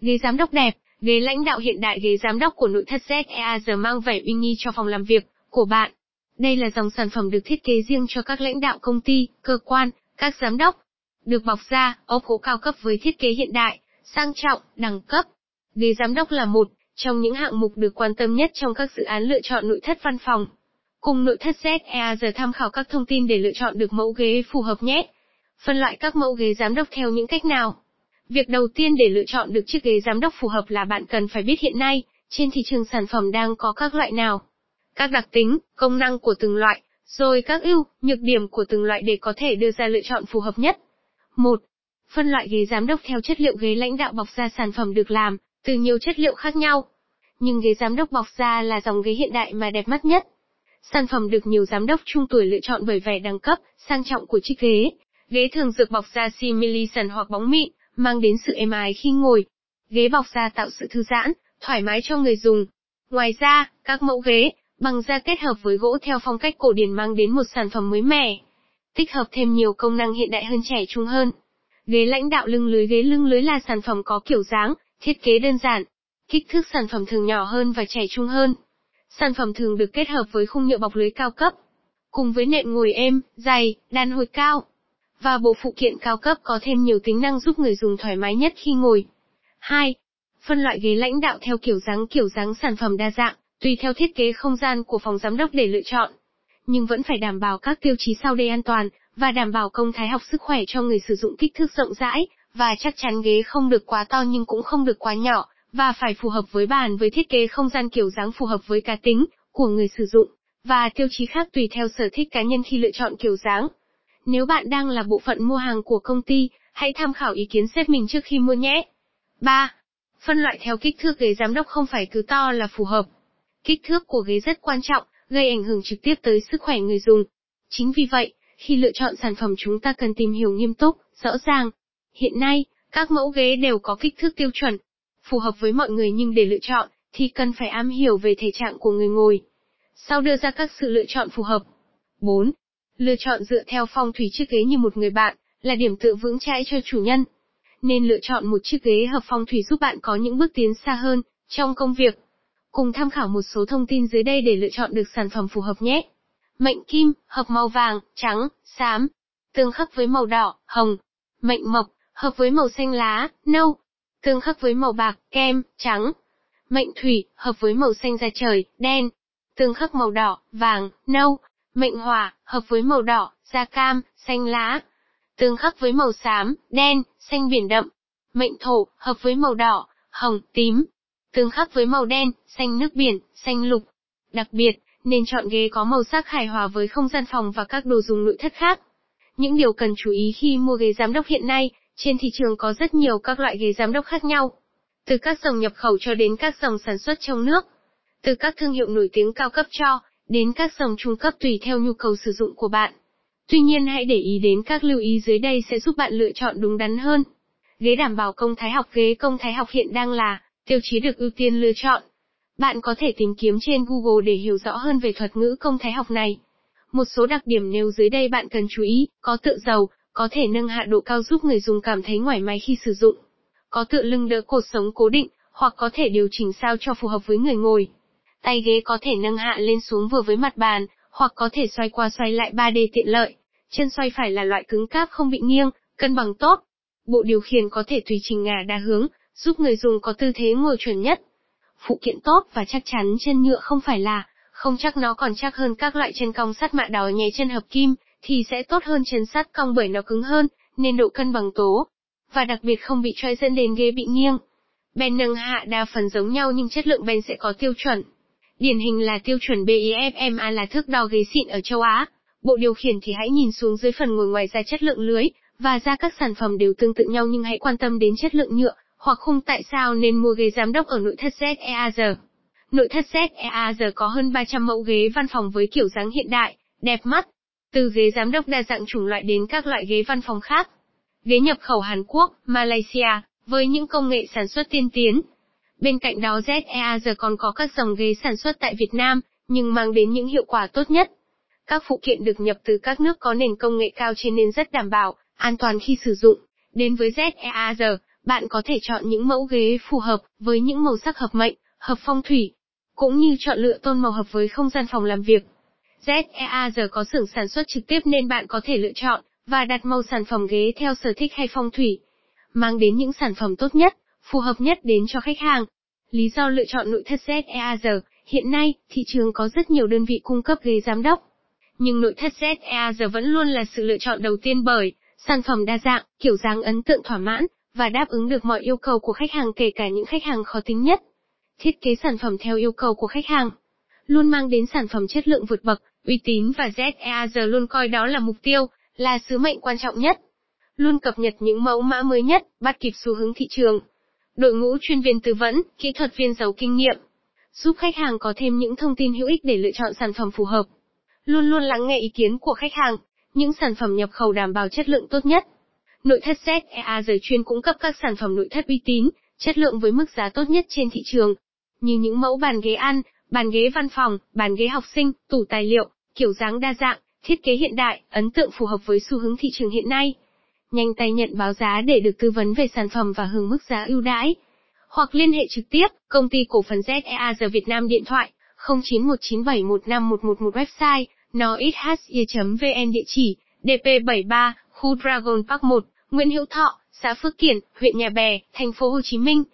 Ghế giám đốc đẹp, ghế lãnh đạo hiện đại ghế giám đốc của nội thất ZEAZ mang vẻ uy nghi cho phòng làm việc của bạn. Đây là dòng sản phẩm được thiết kế riêng cho các lãnh đạo công ty, cơ quan, các giám đốc. Được bọc da, ốp gỗ cao cấp với thiết kế hiện đại, sang trọng, đẳng cấp. Ghế giám đốc là một trong những hạng mục được quan tâm nhất trong các dự án lựa chọn nội thất văn phòng. Cùng nội thất ZEAZ tham khảo các thông tin để lựa chọn được mẫu ghế phù hợp nhé. Phân loại các mẫu ghế giám đốc theo những cách nào? Việc đầu tiên để lựa chọn được chiếc ghế giám đốc phù hợp là bạn cần phải biết hiện nay, trên thị trường sản phẩm đang có các loại nào. Các đặc tính, công năng của từng loại, rồi các ưu, nhược điểm của từng loại để có thể đưa ra lựa chọn phù hợp nhất. 1. Phân loại ghế giám đốc theo chất liệu ghế lãnh đạo bọc da sản phẩm được làm từ nhiều chất liệu khác nhau. Nhưng ghế giám đốc bọc da là dòng ghế hiện đại mà đẹp mắt nhất. Sản phẩm được nhiều giám đốc trung tuổi lựa chọn bởi vẻ đẳng cấp, sang trọng của chiếc ghế. Ghế thường được bọc da simulation hoặc bóng mịn, mang đến sự êm ái khi ngồi. Ghế bọc da tạo sự thư giãn, thoải mái cho người dùng. Ngoài ra, các mẫu ghế bằng da kết hợp với gỗ theo phong cách cổ điển mang đến một sản phẩm mới mẻ. Tích hợp thêm nhiều công năng hiện đại hơn trẻ trung hơn. Ghế lãnh đạo lưng lưới ghế lưng lưới là sản phẩm có kiểu dáng, thiết kế đơn giản. Kích thước sản phẩm thường nhỏ hơn và trẻ trung hơn. Sản phẩm thường được kết hợp với khung nhựa bọc lưới cao cấp. Cùng với nệm ngồi êm, dày, đàn hồi cao. Và bộ phụ kiện cao cấp có thêm nhiều tính năng giúp người dùng thoải mái nhất khi ngồi. 2. Phân loại ghế lãnh đạo theo kiểu dáng kiểu dáng sản phẩm đa dạng, tùy theo thiết kế không gian của phòng giám đốc để lựa chọn. Nhưng vẫn phải đảm bảo các tiêu chí sau đây an toàn, và đảm bảo công thái học sức khỏe cho người sử dụng kích thước rộng rãi, và chắc chắn ghế không được quá to nhưng cũng không được quá nhỏ, và phải phù hợp với bàn với thiết kế không gian kiểu dáng phù hợp với cá tính của người sử dụng, và tiêu chí khác tùy theo sở thích cá nhân khi lựa chọn kiểu dáng. Nếu bạn đang là bộ phận mua hàng của công ty, hãy tham khảo ý kiến sếp mình trước khi mua nhé. 3. Phân loại theo kích thước ghế giám đốc không phải cứ to là phù hợp. Kích thước của ghế rất quan trọng, gây ảnh hưởng trực tiếp tới sức khỏe người dùng. Chính vì vậy, khi lựa chọn sản phẩm chúng ta cần tìm hiểu nghiêm túc, rõ ràng. Hiện nay, các mẫu ghế đều có kích thước tiêu chuẩn, phù hợp với mọi người nhưng để lựa chọn, thì cần phải am hiểu về thể trạng của người ngồi. Sau đưa ra các sự lựa chọn phù hợp. 4. Lựa chọn dựa theo phong thủy chiếc ghế như một người bạn, là điểm tựa vững chãi cho chủ nhân. Nên lựa chọn một chiếc ghế hợp phong thủy giúp bạn có những bước tiến xa hơn, trong công việc. Cùng tham khảo một số thông tin dưới đây để lựa chọn được sản phẩm phù hợp nhé. Mệnh kim, hợp màu vàng, trắng, xám. Tương khắc với màu đỏ, hồng. Mệnh mộc, hợp với màu xanh lá, nâu. Tương khắc với màu bạc, kem, trắng. Mệnh thủy, hợp với màu xanh da trời, đen. Tương khắc màu đỏ, vàng, nâu. Mệnh hỏa, hợp với màu đỏ, da cam, xanh lá. Tương khắc với màu xám, đen, xanh biển đậm. Mệnh thổ, hợp với màu đỏ, hồng, tím. Tương khắc với màu đen, xanh nước biển, xanh lục. Đặc biệt, nên chọn ghế có màu sắc hài hòa với không gian phòng và các đồ dùng nội thất khác. Những điều cần chú ý khi mua ghế giám đốc hiện nay, trên thị trường có rất nhiều các loại ghế giám đốc khác nhau. Từ các dòng nhập khẩu cho đến các dòng sản xuất trong nước. Từ các thương hiệu nổi tiếng cao cấp cho, đến các dòng trung cấp tùy theo nhu cầu sử dụng của bạn. Tuy nhiên hãy để ý đến các lưu ý dưới đây sẽ giúp bạn lựa chọn đúng đắn hơn. Ghế đảm bảo công thái học Ghế công thái học hiện đang là tiêu chí được ưu tiên lựa chọn. Bạn có thể tìm kiếm trên Google để hiểu rõ hơn về thuật ngữ công thái học này. Một số đặc điểm nêu dưới đây bạn cần chú ý, có tựa dầu, có thể nâng hạ độ cao giúp người dùng cảm thấy thoải mái khi sử dụng. Có tựa lưng đỡ cột sống cố định, hoặc có thể điều chỉnh sao cho phù hợp với người ngồi. Tay ghế có thể nâng hạ lên xuống vừa với mặt bàn, hoặc có thể xoay qua xoay lại 3D tiện lợi. Chân xoay phải là loại cứng cáp không bị nghiêng, cân bằng tốt. Bộ điều khiển có thể tùy chỉnh ngả đa hướng, giúp người dùng có tư thế ngồi chuẩn nhất. Phụ kiện tốt và chắc chắn chân nhựa không phải là, không chắc nó còn chắc hơn các loại chân cong sắt mạ đỏ nhé chân hợp kim, thì sẽ tốt hơn chân sắt cong bởi nó cứng hơn, nên độ cân bằng tố. Và đặc biệt không bị choi dẫn đến ghế bị nghiêng. Ben nâng hạ đa phần giống nhau nhưng chất lượng ben sẽ có tiêu chuẩn. Điển hình là tiêu chuẩn BIFMA là thước đo ghế xịn ở châu Á. Bộ điều khiển thì hãy nhìn xuống dưới phần ngồi ngoài ra chất lượng lưới, và ra các sản phẩm đều tương tự nhau nhưng hãy quan tâm đến chất lượng nhựa, hoặc khung tại sao nên mua ghế giám đốc ở nội thất ZEAZ. Nội thất ZEAZ có hơn 300 mẫu ghế văn phòng với kiểu dáng hiện đại, đẹp mắt. Từ ghế giám đốc đa dạng chủng loại đến các loại ghế văn phòng khác. Ghế nhập khẩu Hàn Quốc, Malaysia, với những công nghệ sản xuất tiên tiến. Bên cạnh đó ZEAZ còn có các dòng ghế sản xuất tại Việt Nam, nhưng mang đến những hiệu quả tốt nhất. Các phụ kiện được nhập từ các nước có nền công nghệ cao trên nên rất đảm bảo, an toàn khi sử dụng. Đến với ZEAZ, Bạn có thể chọn những mẫu ghế phù hợp với những màu sắc hợp mệnh, hợp phong thủy, cũng như chọn lựa tôn màu hợp với không gian phòng làm việc. ZEA có xưởng sản xuất trực tiếp nên bạn có thể lựa chọn và đặt màu sản phẩm ghế theo sở thích hay phong thủy, mang đến những sản phẩm tốt nhất, phù hợp nhất đến cho khách hàng. Lý do lựa chọn nội thất ZEA hiện nay, thị trường có rất nhiều đơn vị cung cấp ghế giám đốc. Nhưng nội thất ZEA vẫn luôn là sự lựa chọn đầu tiên bởi sản phẩm đa dạng, kiểu dáng ấn tượng thỏa mãn và đáp ứng được mọi yêu cầu của khách hàng kể cả những khách hàng khó tính nhất. Thiết kế sản phẩm theo yêu cầu của khách hàng luôn mang đến sản phẩm chất lượng vượt bậc, uy tín và ZEA luôn coi đó là mục tiêu, là sứ mệnh quan trọng nhất. Luôn cập nhật những mẫu mã mới nhất, bắt kịp xu hướng thị trường. Đội ngũ chuyên viên tư vấn, kỹ thuật viên giàu kinh nghiệm, giúp khách hàng có thêm những thông tin hữu ích để lựa chọn sản phẩm phù hợp. Luôn luôn lắng nghe ý kiến của khách hàng, những sản phẩm nhập khẩu đảm bảo chất lượng tốt nhất. Nội thất ZEA giới chuyên cung cấp các sản phẩm nội thất uy tín, chất lượng với mức giá tốt nhất trên thị trường, như những mẫu bàn ghế ăn, bàn ghế văn phòng, bàn ghế học sinh, tủ tài liệu, kiểu dáng đa dạng, thiết kế hiện đại, ấn tượng phù hợp với xu hướng thị trường hiện nay. Nhanh tay nhận báo giá để được tư vấn về sản phẩm và hưởng mức giá ưu đãi. Hoặc liên hệ trực tiếp, công ty cổ phần ZEA Việt Nam điện thoại 0919715111 website noishye.vn địa chỉ DP73, khu Dragon Park 1, Nguyễn Hữu Thọ, xã Phước Kiển, huyện Nhà Bè, thành phố Hồ Chí Minh.